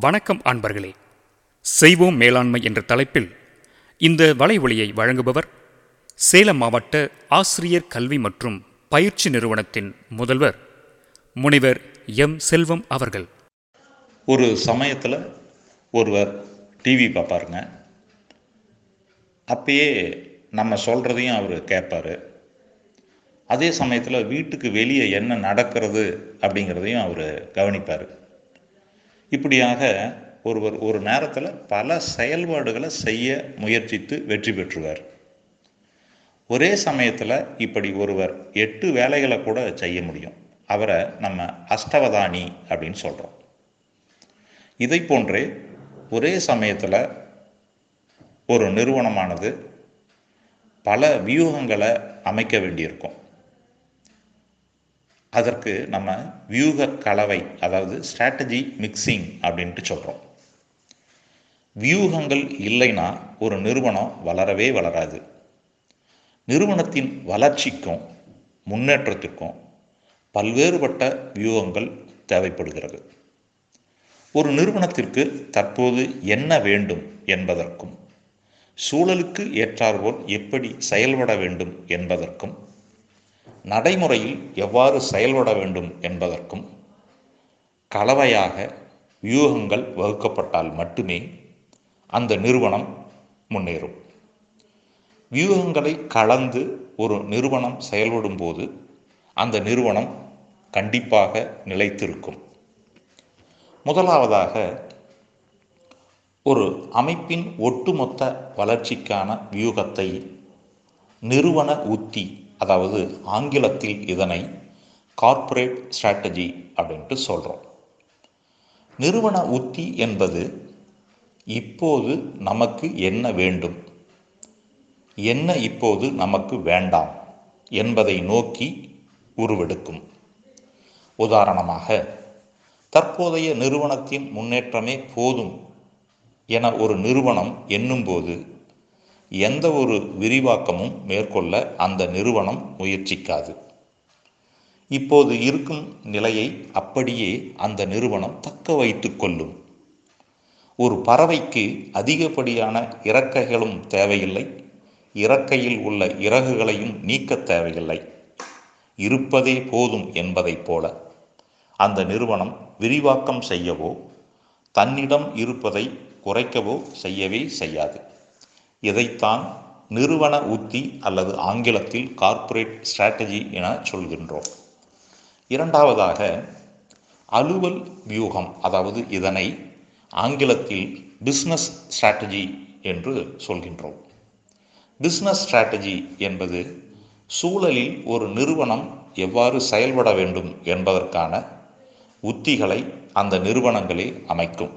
வணக்கம் அன்பர்களே. செய்வோம் மேலாண்மை என்ற தலைப்பில் இந்த வலைவொலியை வழங்குபவர் சேலம் மாவட்ட ஆசிரியர் கல்வி மற்றும் பயிற்சி நிறுவனத்தின் முதல்வர் முனைவர் எம். செல்வம் அவர்கள். ஒரு சமயத்தில் ஒருவர் டிவி பார்ப்பாருங்க. அப்பயே நம்ம சொல்கிறதையும் அவர் கேட்பார். அதே சமயத்தில் வீட்டுக்கு வெளியே என்ன நடக்கிறது அப்படிங்கிறதையும் அவர் கவனிப்பார். இப்படியாக ஒருவர் ஒரு நேரத்தில் பல செயல்பாடுகளை செய்ய முயற்சித்து வெற்றி பெற்றுவார். ஒரே சமயத்தில் இப்படி ஒருவர் எட்டு வேலைகளை கூட செய்ய முடியும். அவரை நம்ம அஷ்டவதானி அப்படின்னு சொல்கிறோம் இதை போன்றே ஒரே சமயத்தில் ஒரு நிறுவனமானது பல வியூகங்களை அமைக்க வேண்டியிருக்கும். அதற்கு நம்ம வியூக கலவை அதாவது ஸ்ட்ராட்டஜி மிக்சிங் அப்படின்ட்டு சொல்கிறோம் வியூகங்கள் இல்லைன்னா ஒரு நிறுவனம் வளரவே வளராது. நிறுவனத்தின் வளர்ச்சிக்கும் முன்னேற்றத்திற்கும் பல்வேறுபட்ட வியூகங்கள் தேவைப்படுகிறது. ஒரு நிறுவனத்திற்கு தற்போது என்ன வேண்டும் என்பதற்கும் சூழலுக்கு ஏற்றார்போல் எப்படி செயல்பட வேண்டும் என்பதற்கும் நடைமுறையில் எவ்வாறு செயல்பட வேண்டும் என்பதற்கும் கலவையாக வியூகங்கள் வகுக்கப்பட்டால் மட்டுமே அந்த நிறுவனம் முன்னேறும். வியூகங்களை கலந்து ஒரு நிறுவனம் செயல்படும் போது அந்த நிறுவனம் கண்டிப்பாக நிலைத்திருக்கும். முதலாவதாக ஒரு அமைப்பின் ஒட்டுமொத்த வளர்ச்சிக்கான வியூகத்தை நிறுவன உத்தி அதாவது ஆங்கிலத்தில் இதனை கார்ப்பரேட் ஸ்ட்ராட்டஜி அப்படின்ட்டு சொல்கிறோம் நிறுவன உத்தி என்பது இப்போது நமக்கு என்ன வேண்டும்? என்ன இப்போது நமக்கு வேண்டாம் என்பதை நோக்கி உருவெடுக்கும். உதாரணமாக தற்போதைய நிறுவனத்தின் முன்னேற்றமே போதும் என ஒரு நிறுவனம் எண்ணும்போது எந்த ஒரு விரிவாக்கமும் மேற்கொள்ள அந்த நிறுவனம் முயற்சிக்காது. இப்போது இருக்கும் நிலையை அப்படியே அந்த நிறுவனம் தக்க வைத்து கொள்ளும். ஒரு பறவைக்கு அதிகப்படியான இறக்கைகளும் தேவையில்லை. இறக்கையில் உள்ள இறகுகளையும் நீக்க தேவையில்லை. இருப்பதே போதும் என்பதைப் போல அந்த நிறுவனம் விரிவாக்கம் செய்யவோ தன்னிடம் இருப்பதை குறைக்கவோ செய்யவே செய்யாது. இதைத்தான் நிறுவன உத்தி அல்லது ஆங்கிலத்தில் கார்ப்பரேட் ஸ்ட்ராட்டஜி என சொல்கின்றோம். இரண்டாவதாக அலுவல் வியூகம் அதாவது இதனை ஆங்கிலத்தில் பிஸ்னஸ் ஸ்ட்ராட்டஜி என்று சொல்கின்றோம். பிஸ்னஸ் ஸ்ட்ராட்டஜி என்பது சூழலில் ஒரு நிறுவனம் எவ்வாறு செயல்பட வேண்டும் என்பதற்கான உத்திகளை அந்த நிறுவனங்களே அமைக்கும்.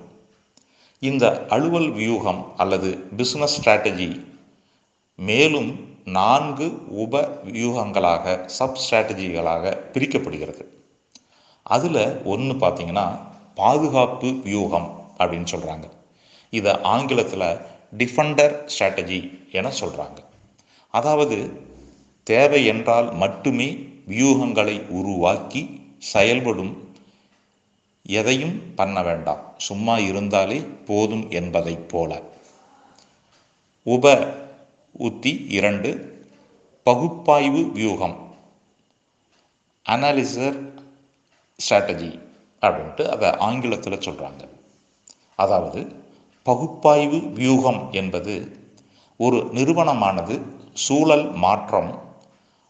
இந்த அலுவல் வியூகம் அல்லது பிஸ்னஸ் ஸ்ட்ராட்டஜி மேலும் நான்கு உப வியூகங்களாக சப் ஸ்ட்ராட்டஜிகளாக பிரிக்கப்படுகிறது. அதில் ஒன்று பார்த்தீங்கன்னா பாதுகாப்பு வியூகம் அப்படின்னு சொல்கிறாங்க இதை ஆங்கிலத்தில் டிஃபண்டர் ஸ்ட்ராட்டஜி என சொல்கிறாங்க அதாவது தேவை என்றால் மட்டுமே வியூகங்களை உருவாக்கி செயல்படும் எதையும் பண்ண வேண்டாம். சும்மா இருந்தாலே போதும் என்பதைப் போல. உப உத்தி இரண்டு பகுப்பாய்வு வியூகம். அனாலிசர் ஸ்ட்ராட்டஜி அப்படின்ட்டு அதை ஆங்கிலத்தில் சொல்கிறாங்க அதாவது பகுப்பாய்வு வியூகம் என்பது ஒரு நிறுவனமானது சூழல் மாற்றம்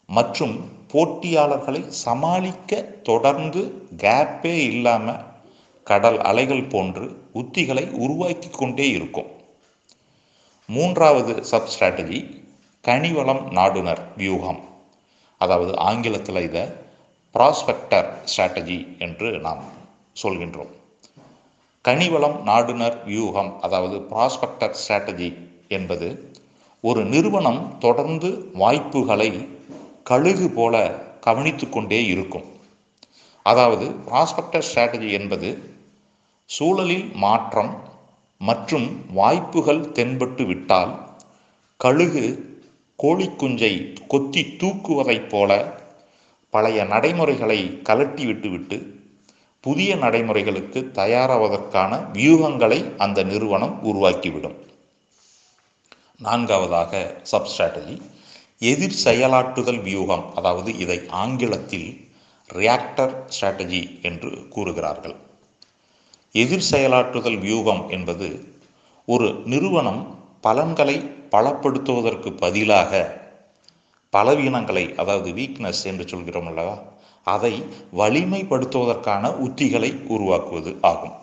மற்றும் போட்டியாளர்களை சமாளிக்க தொடர்ந்து கேப்பே இல்லாமல் கடல் அலைகள் போன்று உத்திகளை உருவாக்கி கொண்டே இருக்கும். மூன்றாவது சப் ஸ்ட்ராட்டஜி கனிவளம் நாடுனர் வியூகம். அதாவது ஆங்கிலத்தில் இதை ப்ராஸ்பெக்டர் ஸ்ட்ராட்டஜி என்று நாம் சொல்கின்றோம். கனிவளம் நாடுனர் வியூகம் அதாவது ப்ராஸ்பெக்டர் ஸ்ட்ராட்டஜி என்பது ஒரு நிறுவனம் தொடர்ந்து வாய்ப்புகளை கழுகு போல கவனித்து கொண்டே இருக்கும். அதாவது ப்ராஸ்பெக்டர் ஸ்ட்ராட்டஜி என்பது சூழலில் மாற்றம் மற்றும் வாய்ப்புகள் தென்பட்டு விட்டால் கழுகு கோழிக்குஞ்சை கொத்தி தூக்குவதைப் போல பழைய நடைமுறைகளை கலட்டி விட்டுவிட்டு புதிய நடைமுறைகளுக்கு தயாராவதற்கான வியூகங்களை அந்த நிறுவனம் உருவாக்கிவிடும். நான்காவதாக சப்ஸ்ட்ராட்டஜி எதிர் செயலாற்றுதல் வியூகம் அதாவது இதை ஆங்கிலத்தில் ரியாக்டர் ஸ்ட்ராட்டஜி என்று கூறுகிறார்கள். எதிர் செயலாற்றுதல் வியூகம் என்பது ஒரு நிறுவனம் பலன்களை பலப்படுத்துவதற்கு பதிலாக பலவீனங்களை அதாவது வீக்னஸ் என்று சொல்கிறோம் அல்லவா அதை வலிமைப்படுத்துவதற்கான உத்திகளை உருவாக்குவது ஆகும்.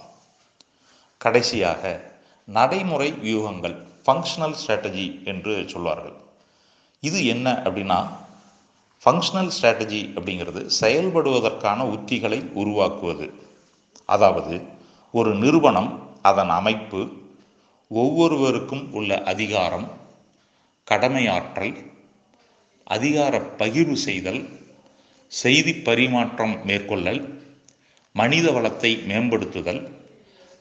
கடைசியாக நடைமுறை வியூகங்கள் ஃபங்க்ஷனல் ஸ்ட்ராட்டஜி என்று சொல்வார்கள். இது என்ன அப்படின்னா ஃபங்க்ஷனல் ஸ்ட்ராட்டஜி அப்படிங்கிறது செயல்படுவதற்கான உத்திகளை உருவாக்குவது. அதாவது ஒரு நிறுவனம் அதன் அமைப்பு ஒவ்வொருவருக்கும் உள்ள அதிகாரம் கடமையாற்றல் அதிகார பகிர்வு செய்தல் செய்தி பரிமாற்றம் மேற்கொள்ளல் மனித வளத்தை மேம்படுத்துதல்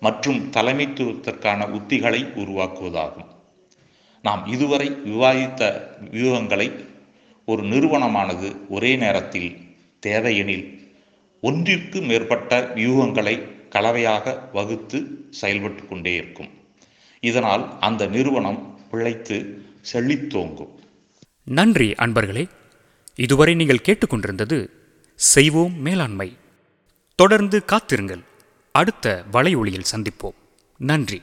மற்றும் தலைமைத்துவத்திற்கான உத்திகளை உருவாக்குவதாகும். நாம் இதுவரை விவாதித்த வியூகங்களை ஒரு நிறுவனமானது ஒரே நேரத்தில் தேவையெனில் ஒன்றிற்கு மேற்பட்ட வியூகங்களை கலவையாக வகுத்து செயல்பட்டு கொண்டே இருக்கும். இதனால் அந்த நிறுவனம் பிழைத்து செழித்தோங்கும் நன்றி அன்பர்களே. இதுவரை நீங்கள் கேட்டுக்கொண்டிருந்தது செய்வோம் மேலாண்மை. தொடர்ந்து காத்திருங்கள். அடுத்த வலை ஒளியில் சந்திப்போம். நன்றி.